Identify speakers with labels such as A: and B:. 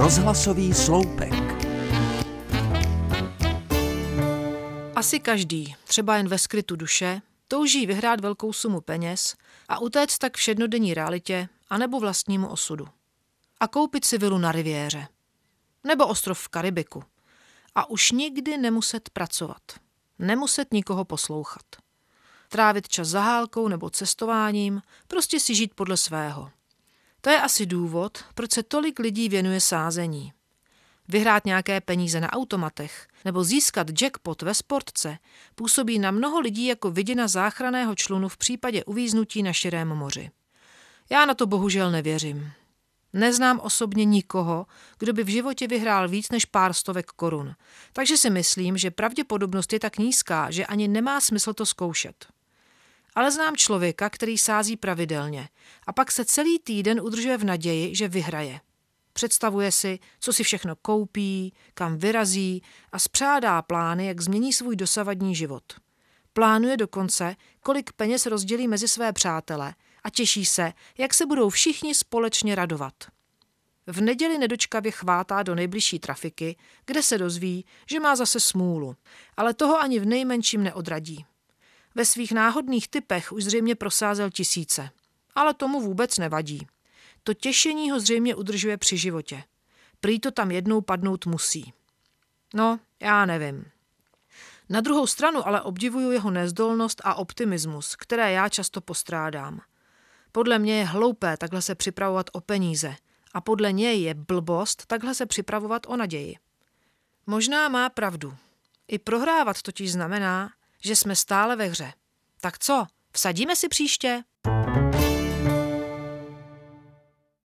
A: Rozhlasový sloupek.
B: Asi každý, třeba jen ve skrytu duše, touží vyhrát velkou sumu peněz a utéct tak všednodenní realitě anebo vlastnímu osudu. A koupit si vilu na riviéře. Nebo ostrov v Karibiku. A už nikdy nemuset pracovat. Nemuset nikoho poslouchat. Trávit čas zahálkou nebo cestováním, prostě si žít podle svého. To je asi důvod, proč se tolik lidí věnuje sázení. Vyhrát nějaké peníze na automatech nebo získat jackpot ve sportce působí na mnoho lidí jako vidina záchraného člunu v případě uvíznutí na širém moři. Já na to bohužel nevěřím. Neznám osobně nikoho, kdo by v životě vyhrál víc než pár stovek korun, takže si myslím, že pravděpodobnost je tak nízká, že ani nemá smysl to zkoušet. Ale znám člověka, který sází pravidelně a pak se celý týden udržuje v naději, že vyhraje. Představuje si, co si všechno koupí, kam vyrazí a spřádá plány, jak změní svůj dosavadní život. Plánuje dokonce, kolik peněz rozdělí mezi své přátele a těší se, jak se budou všichni společně radovat. V neděli nedočkavě chvátá do nejbližší trafiky, kde se dozví, že má zase smůlu, ale toho ani v nejmenším neodradí. Ve svých náhodných typech už zřejmě prosázel tisíce, ale tomu vůbec nevadí. To těšení ho zřejmě udržuje při životě. Prý to tam jednou padnout musí. No, já nevím. Na druhou stranu ale obdivuju jeho nezdolnost a optimismus, které já často postrádám. Podle mě je hloupé takhle se připravovat o peníze a podle něj je blbost takhle se připravovat o naději. Možná má pravdu. I prohrávat totiž znamená, že jsme stále ve hře. Tak co, vsadíme si příště?